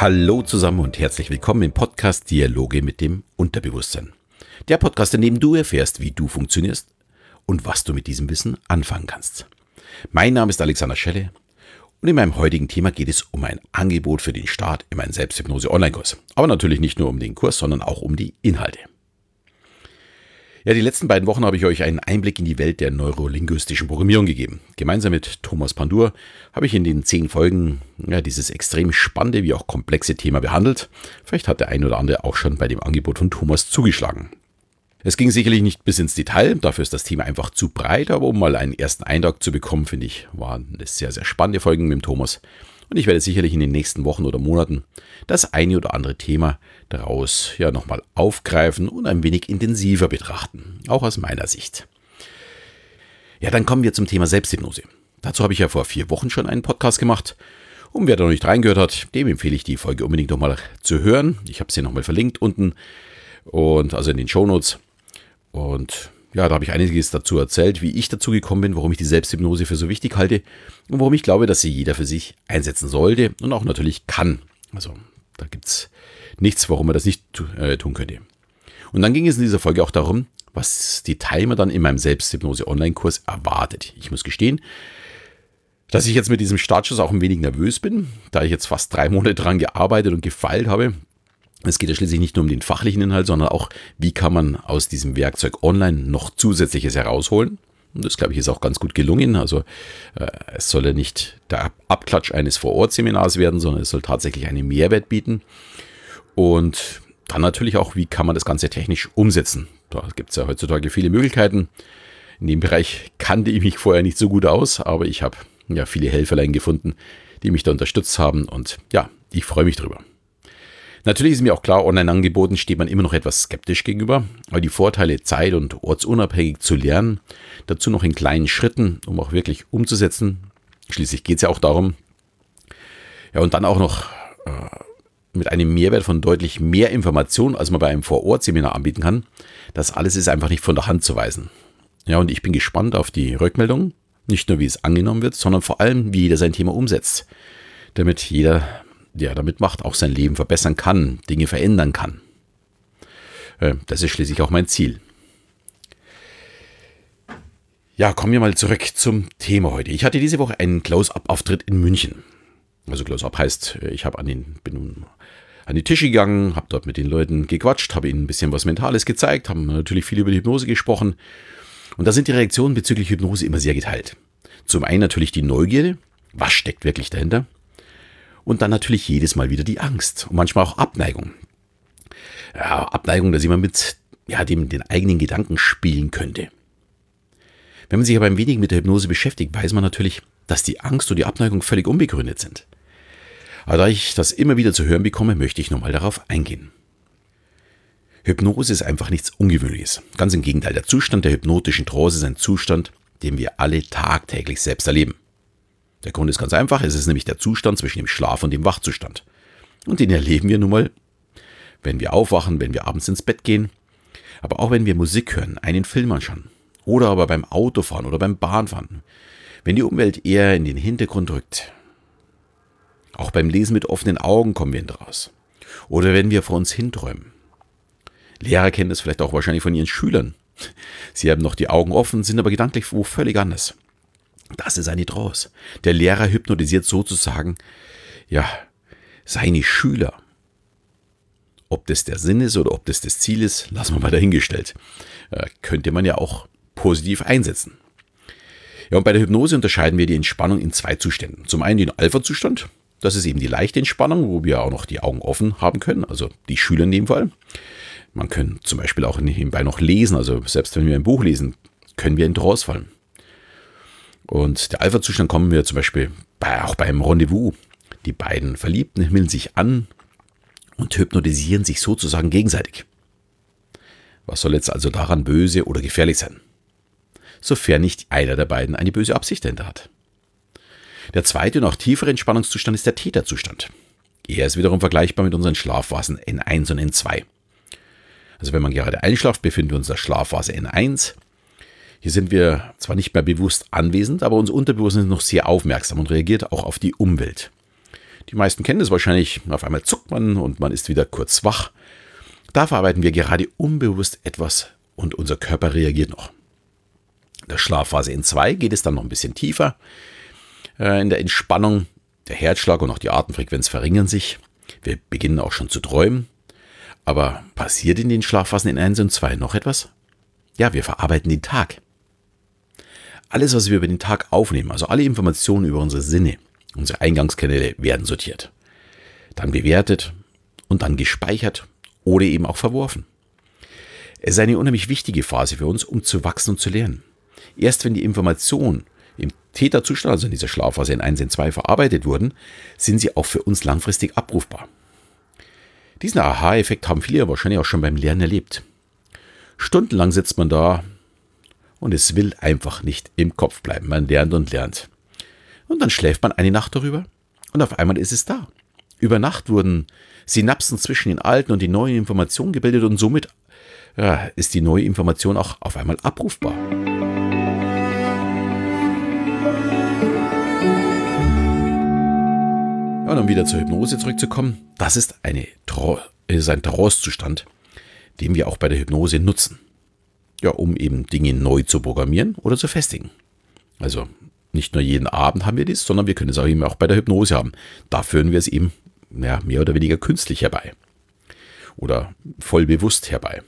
Hallo zusammen und herzlich willkommen im Podcast Dialoge mit dem Unterbewusstsein. Der Podcast, in dem du erfährst, wie du funktionierst und was du mit diesem Wissen anfangen kannst. Mein Name ist Alexander Schelle und in meinem heutigen Thema geht es um ein Angebot für den Start in meinen Selbsthypnose-Online-Kurs. Aber natürlich nicht nur um den Kurs, sondern auch um die Inhalte. Ja, die letzten beiden Wochen habe ich euch einen Einblick in die Welt der neurolinguistischen Programmierung gegeben. Gemeinsam mit Thomas Pandur habe ich in den zehn Folgen ja, dieses extrem spannende wie auch komplexe Thema behandelt. Vielleicht hat der ein oder andere auch schon bei dem Angebot von Thomas zugeschlagen. Es ging sicherlich nicht bis ins Detail, dafür ist das Thema einfach zu breit, aber um mal einen ersten Eindruck zu bekommen, finde ich, waren es sehr, sehr spannende Folgen mit Thomas. Und ich werde sicherlich in den nächsten Wochen oder Monaten das eine oder andere Thema daraus ja nochmal aufgreifen und ein wenig intensiver betrachten, auch aus meiner Sicht. Ja, dann kommen wir zum Thema Selbsthypnose. Dazu habe ich ja vor vier Wochen schon einen Podcast gemacht. Und wer da noch nicht reingehört hat, dem empfehle ich die Folge unbedingt nochmal zu hören. Ich habe sie nochmal verlinkt unten und also in den Show Notes. Und ja, da habe ich einiges dazu erzählt, wie ich dazu gekommen bin, warum ich die Selbsthypnose für so wichtig halte und warum ich glaube, dass sie jeder für sich einsetzen sollte und auch natürlich kann. Also da gibt es nichts, warum man das nicht äh, tun könnte. Und dann ging es in dieser Folge auch darum, was die Timer dann in meinem Selbsthypnose-Online-Kurs erwartet. Ich muss gestehen, dass ich jetzt mit diesem Startschuss auch ein wenig nervös bin, da ich jetzt fast drei Monate dran gearbeitet und gefeilt habe, es geht ja schließlich nicht nur um den fachlichen Inhalt, sondern auch, wie kann man aus diesem Werkzeug online noch zusätzliches herausholen. Und das, glaube ich, ist auch ganz gut gelungen. Also äh, es soll ja nicht der Abklatsch eines Vor-Ort-Seminars werden, sondern es soll tatsächlich einen Mehrwert bieten. Und dann natürlich auch, wie kann man das Ganze technisch umsetzen. Da gibt es ja heutzutage viele Möglichkeiten. In dem Bereich kannte ich mich vorher nicht so gut aus, aber ich habe ja viele Helferlein gefunden, die mich da unterstützt haben. Und ja, ich freue mich drüber. Natürlich ist mir auch klar, Online-Angeboten steht man immer noch etwas skeptisch gegenüber, aber die Vorteile, zeit- und ortsunabhängig zu lernen, dazu noch in kleinen Schritten, um auch wirklich umzusetzen. Schließlich geht es ja auch darum, ja, und dann auch noch äh, mit einem Mehrwert von deutlich mehr Informationen, als man bei einem Vor-Ort-Seminar anbieten kann. Das alles ist einfach nicht von der Hand zu weisen. Ja, und ich bin gespannt auf die Rückmeldung. Nicht nur, wie es angenommen wird, sondern vor allem, wie jeder sein Thema umsetzt. Damit jeder ja, damit macht, auch sein Leben verbessern kann, Dinge verändern kann. Äh, das ist schließlich auch mein Ziel. Ja, kommen wir mal zurück zum Thema heute. Ich hatte diese Woche einen Close-Up-Auftritt in München. Also Close-Up heißt, ich habe an den, bin an die Tische gegangen, habe dort mit den Leuten gequatscht, habe ihnen ein bisschen was Mentales gezeigt, haben natürlich viel über die Hypnose gesprochen. Und da sind die Reaktionen bezüglich Hypnose immer sehr geteilt. Zum einen natürlich die Neugierde, was steckt wirklich dahinter? Und dann natürlich jedes Mal wieder die Angst und manchmal auch Abneigung. Ja, Abneigung, dass jemand mit ja, dem den eigenen Gedanken spielen könnte. Wenn man sich aber ein wenig mit der Hypnose beschäftigt, weiß man natürlich, dass die Angst und die Abneigung völlig unbegründet sind. Aber da ich das immer wieder zu hören bekomme, möchte ich nochmal darauf eingehen. Hypnose ist einfach nichts Ungewöhnliches. Ganz im Gegenteil, der Zustand der hypnotischen Trance ist ein Zustand, den wir alle tagtäglich selbst erleben. Der Grund ist ganz einfach, es ist nämlich der Zustand zwischen dem Schlaf und dem Wachzustand. Und den erleben wir nun mal, wenn wir aufwachen, wenn wir abends ins Bett gehen, aber auch wenn wir Musik hören, einen Film anschauen oder aber beim Autofahren oder beim Bahnfahren, wenn die Umwelt eher in den Hintergrund rückt. Auch beim Lesen mit offenen Augen kommen wir raus. Oder wenn wir vor uns hinträumen. Lehrer kennen das vielleicht auch wahrscheinlich von ihren Schülern. Sie haben noch die Augen offen, sind aber gedanklich wo völlig anders. Das ist eine Trance. Der Lehrer hypnotisiert sozusagen, ja, seine Schüler. Ob das der Sinn ist oder ob das das Ziel ist, lassen wir mal dahingestellt. Äh, könnte man ja auch positiv einsetzen. Ja, und bei der Hypnose unterscheiden wir die Entspannung in zwei Zuständen. Zum einen den Alpha-Zustand. Das ist eben die leichte Entspannung, wo wir auch noch die Augen offen haben können, also die Schüler in dem Fall. Man kann zum Beispiel auch nebenbei noch lesen, also selbst wenn wir ein Buch lesen, können wir in Trance fallen. Und der Alpha-Zustand kommen wir zum Beispiel bei, auch beim Rendezvous. Die beiden Verliebten himmeln sich an und hypnotisieren sich sozusagen gegenseitig. Was soll jetzt also daran böse oder gefährlich sein? Sofern nicht einer der beiden eine böse Absicht dahinter hat. Der zweite und auch tiefere Entspannungszustand ist der Täterzustand. Er ist wiederum vergleichbar mit unseren Schlafphasen N1 und N2. Also wenn man gerade einschlaft, befinden wir uns in der Schlafphase N1 hier sind wir zwar nicht mehr bewusst anwesend, aber unser Unterbewusstsein ist noch sehr aufmerksam und reagiert auch auf die Umwelt. Die meisten kennen es wahrscheinlich. Auf einmal zuckt man und man ist wieder kurz wach. Da verarbeiten wir gerade unbewusst etwas und unser Körper reagiert noch. In der Schlafphase in 2 geht es dann noch ein bisschen tiefer. Äh, in der Entspannung, der Herzschlag und auch die Atemfrequenz verringern sich. Wir beginnen auch schon zu träumen. Aber passiert in den Schlafphasen in 1 und 2 noch etwas? Ja, wir verarbeiten den Tag. Alles, was wir über den Tag aufnehmen, also alle Informationen über unsere Sinne, unsere Eingangskanäle werden sortiert, dann bewertet und dann gespeichert oder eben auch verworfen. Es ist eine unheimlich wichtige Phase für uns, um zu wachsen und zu lernen. Erst wenn die Informationen im Täterzustand, also in dieser Schlafphase in 1 in 2 verarbeitet wurden, sind sie auch für uns langfristig abrufbar. Diesen Aha-Effekt haben viele wahrscheinlich auch schon beim Lernen erlebt. Stundenlang sitzt man da und es will einfach nicht im Kopf bleiben. Man lernt und lernt. Und dann schläft man eine Nacht darüber und auf einmal ist es da. Über Nacht wurden Synapsen zwischen den alten und den neuen Informationen gebildet und somit ja, ist die neue Information auch auf einmal abrufbar. und um wieder zur Hypnose zurückzukommen, das ist, eine, ist ein Trance-Zustand, den wir auch bei der Hypnose nutzen. Ja, um eben Dinge neu zu programmieren oder zu festigen. Also nicht nur jeden Abend haben wir dies, sondern wir können es auch eben auch bei der Hypnose haben. Da führen wir es eben ja, mehr oder weniger künstlich herbei. Oder voll bewusst herbei.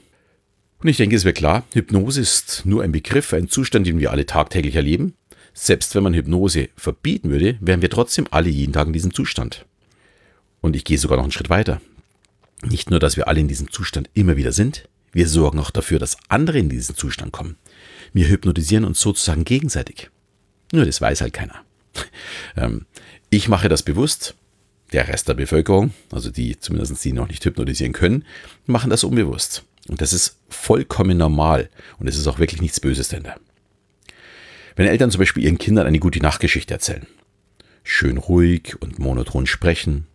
Und ich denke, es wird klar, Hypnose ist nur ein Begriff, ein Zustand, den wir alle tagtäglich erleben. Selbst wenn man Hypnose verbieten würde, wären wir trotzdem alle jeden Tag in diesem Zustand. Und ich gehe sogar noch einen Schritt weiter. Nicht nur, dass wir alle in diesem Zustand immer wieder sind, wir sorgen auch dafür, dass andere in diesen Zustand kommen. Wir hypnotisieren uns sozusagen gegenseitig. Nur das weiß halt keiner. Ähm, ich mache das bewusst. Der Rest der Bevölkerung, also die zumindest die noch nicht hypnotisieren können, machen das unbewusst. Und das ist vollkommen normal. Und es ist auch wirklich nichts Böses dahinter. Wenn Eltern zum Beispiel ihren Kindern eine gute Nachtgeschichte erzählen, schön ruhig und monoton sprechen,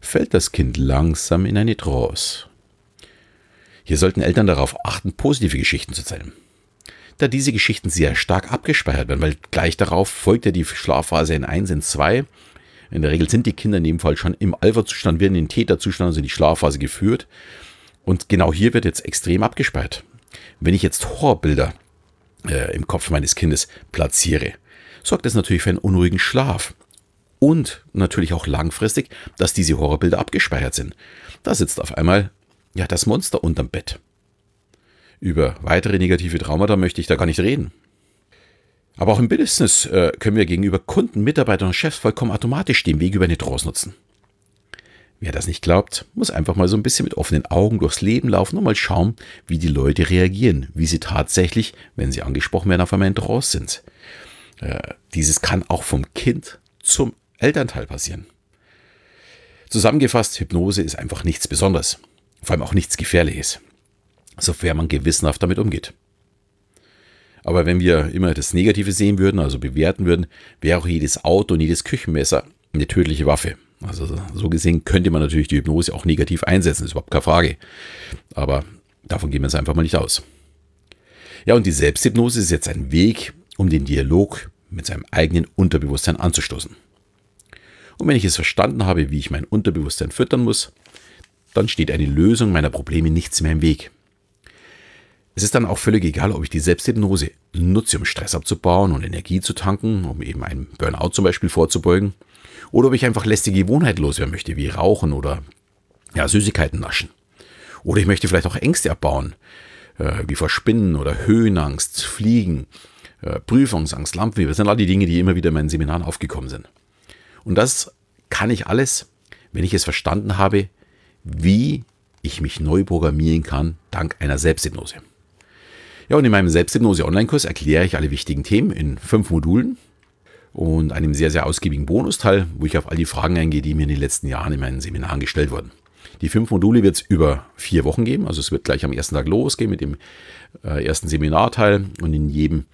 fällt das Kind langsam in eine Trance. Hier sollten Eltern darauf achten, positive Geschichten zu erzählen. Da diese Geschichten sehr stark abgespeichert werden, weil gleich darauf folgt ja die Schlafphase in 1, in 2. In der Regel sind die Kinder in dem Fall schon im Alpha-Zustand, werden in den Theta-Zustand, also in die Schlafphase geführt. Und genau hier wird jetzt extrem abgespeichert. Wenn ich jetzt Horrorbilder äh, im Kopf meines Kindes platziere, sorgt das natürlich für einen unruhigen Schlaf. Und natürlich auch langfristig, dass diese Horrorbilder abgespeichert sind. Da sitzt auf einmal ja das Monster unterm Bett. Über weitere negative Traumata möchte ich da gar nicht reden. Aber auch im Business äh, können wir gegenüber Kunden, Mitarbeitern und Chefs vollkommen automatisch den Weg über eine Trance nutzen. Wer das nicht glaubt, muss einfach mal so ein bisschen mit offenen Augen durchs Leben laufen und mal schauen, wie die Leute reagieren, wie sie tatsächlich, wenn sie angesprochen werden, auf einmal in Trance sind. Äh, dieses kann auch vom Kind zum Elternteil passieren. Zusammengefasst, Hypnose ist einfach nichts Besonderes, vor allem auch nichts Gefährliches, sofern man gewissenhaft damit umgeht. Aber wenn wir immer das Negative sehen würden, also bewerten würden, wäre auch jedes Auto und jedes Küchenmesser eine tödliche Waffe. Also so gesehen könnte man natürlich die Hypnose auch negativ einsetzen, ist überhaupt keine Frage. Aber davon gehen wir jetzt einfach mal nicht aus. Ja, und die Selbsthypnose ist jetzt ein Weg, um den Dialog mit seinem eigenen Unterbewusstsein anzustoßen. Und wenn ich es verstanden habe, wie ich mein Unterbewusstsein füttern muss, dann steht eine Lösung meiner Probleme nichts mehr im Weg. Es ist dann auch völlig egal, ob ich die Selbsthypnose nutze, um Stress abzubauen und Energie zu tanken, um eben einem Burnout zum Beispiel vorzubeugen, oder ob ich einfach lästige Gewohnheiten loswerden möchte, wie Rauchen oder ja, Süßigkeiten naschen. Oder ich möchte vielleicht auch Ängste abbauen, äh, wie vor Spinnen oder Höhenangst, Fliegen, äh, Prüfungsangst, Lampenfieber. Das sind all die Dinge, die immer wieder in meinen Seminaren aufgekommen sind. Und das kann ich alles, wenn ich es verstanden habe, wie ich mich neu programmieren kann, dank einer Selbsthypnose. Ja, und in meinem Selbsthypnose-Online-Kurs erkläre ich alle wichtigen Themen in fünf Modulen und einem sehr, sehr ausgiebigen Bonusteil, wo ich auf all die Fragen eingehe, die mir in den letzten Jahren in meinen Seminaren gestellt wurden. Die fünf Module wird es über vier Wochen geben, also es wird gleich am ersten Tag losgehen mit dem äh, ersten Seminarteil und in jedem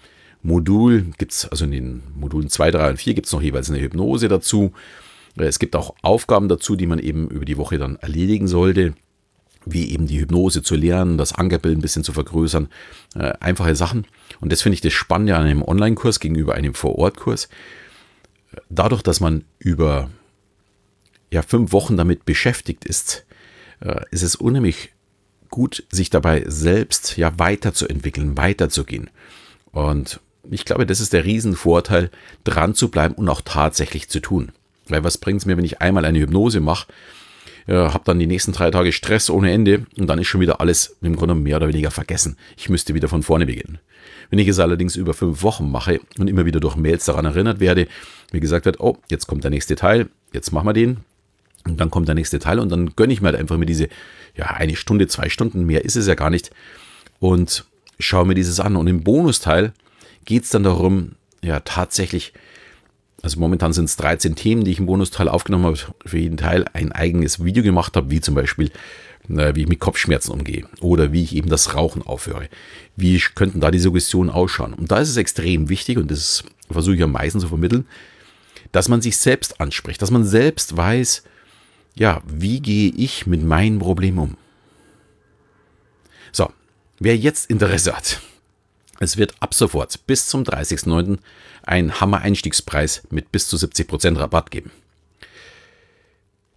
Modul gibt es, also in den Modulen 2, 3 und 4 gibt es noch jeweils eine Hypnose dazu. Äh, es gibt auch Aufgaben dazu, die man eben über die Woche dann erledigen sollte, wie eben die Hypnose zu lernen, das Ankerbild ein bisschen zu vergrößern. Äh, einfache Sachen. Und das finde ich das Spannende an einem Online-Kurs gegenüber einem Vor-Ort-Kurs. Dadurch, dass man über ja fünf Wochen damit beschäftigt ist, äh, ist es unheimlich gut, sich dabei selbst ja weiterzuentwickeln, weiterzugehen. Und ich glaube, das ist der Riesenvorteil, dran zu bleiben und auch tatsächlich zu tun. Weil was bringt es mir, wenn ich einmal eine Hypnose mache, äh, habe dann die nächsten drei Tage Stress ohne Ende und dann ist schon wieder alles im Grunde mehr oder weniger vergessen. Ich müsste wieder von vorne beginnen. Wenn ich es allerdings über fünf Wochen mache und immer wieder durch Mails daran erinnert werde, wie gesagt wird, oh, jetzt kommt der nächste Teil, jetzt machen wir den. Und dann kommt der nächste Teil und dann gönne ich mir halt einfach mir diese, ja, eine Stunde, zwei Stunden, mehr ist es ja gar nicht. Und schaue mir dieses an. Und im Bonusteil geht es dann darum, ja, tatsächlich, also momentan sind es 13 Themen, die ich im Bonusteil aufgenommen habe, für jeden Teil ein eigenes Video gemacht habe, wie zum Beispiel wie ich mit Kopfschmerzen umgehe oder wie ich eben das Rauchen aufhöre. Wie könnten da die Suggestionen ausschauen? Und da ist es extrem wichtig, und das versuche ich am meisten zu vermitteln, dass man sich selbst anspricht, dass man selbst weiß, ja, wie gehe ich mit meinem Problem um? So, wer jetzt Interesse hat, es wird ab sofort bis zum 30.09. einen Hammer-Einstiegspreis mit bis zu 70% Rabatt geben.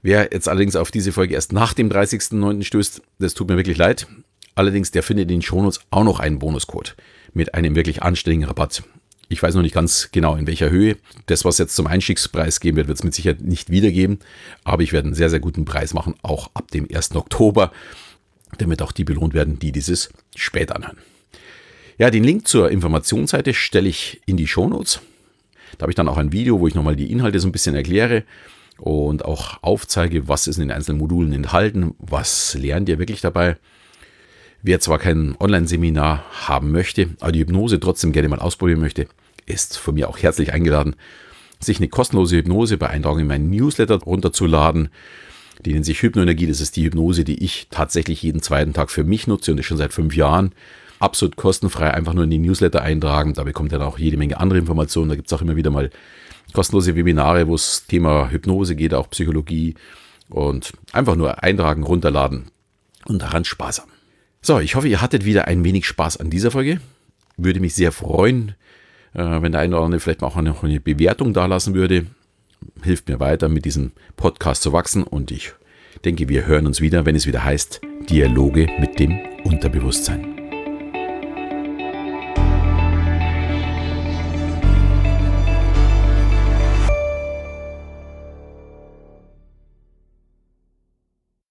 Wer jetzt allerdings auf diese Folge erst nach dem 30.09. stößt, das tut mir wirklich leid. Allerdings, der findet in den Shownotes auch noch einen Bonuscode mit einem wirklich anständigen Rabatt. Ich weiß noch nicht ganz genau in welcher Höhe. Das, was jetzt zum Einstiegspreis geben wird, wird es mit Sicherheit nicht wiedergeben. Aber ich werde einen sehr, sehr guten Preis machen, auch ab dem 1. Oktober, damit auch die belohnt werden, die dieses spät anhören. Ja, den Link zur Informationsseite stelle ich in die Shownotes. Da habe ich dann auch ein Video, wo ich nochmal die Inhalte so ein bisschen erkläre und auch aufzeige, was ist in den einzelnen Modulen enthalten, was lernt ihr wirklich dabei. Wer zwar kein Online-Seminar haben möchte, aber die Hypnose trotzdem gerne mal ausprobieren möchte, ist von mir auch herzlich eingeladen, sich eine kostenlose Hypnose bei Eintragung in meinen Newsletter runterzuladen. Die nennt sich Hypnoenergie. Das ist die Hypnose, die ich tatsächlich jeden zweiten Tag für mich nutze und das schon seit fünf Jahren. Absolut kostenfrei, einfach nur in die Newsletter eintragen. Da bekommt ihr dann auch jede Menge andere Informationen. Da gibt es auch immer wieder mal kostenlose Webinare, wo es Thema Hypnose geht, auch Psychologie und einfach nur eintragen, runterladen und daran Spaß haben. So, ich hoffe, ihr hattet wieder ein wenig Spaß an dieser Folge. Würde mich sehr freuen, äh, wenn der eine oder andere vielleicht auch noch eine Bewertung dalassen würde. Hilft mir weiter, mit diesem Podcast zu wachsen und ich denke, wir hören uns wieder, wenn es wieder heißt Dialoge mit dem Unterbewusstsein.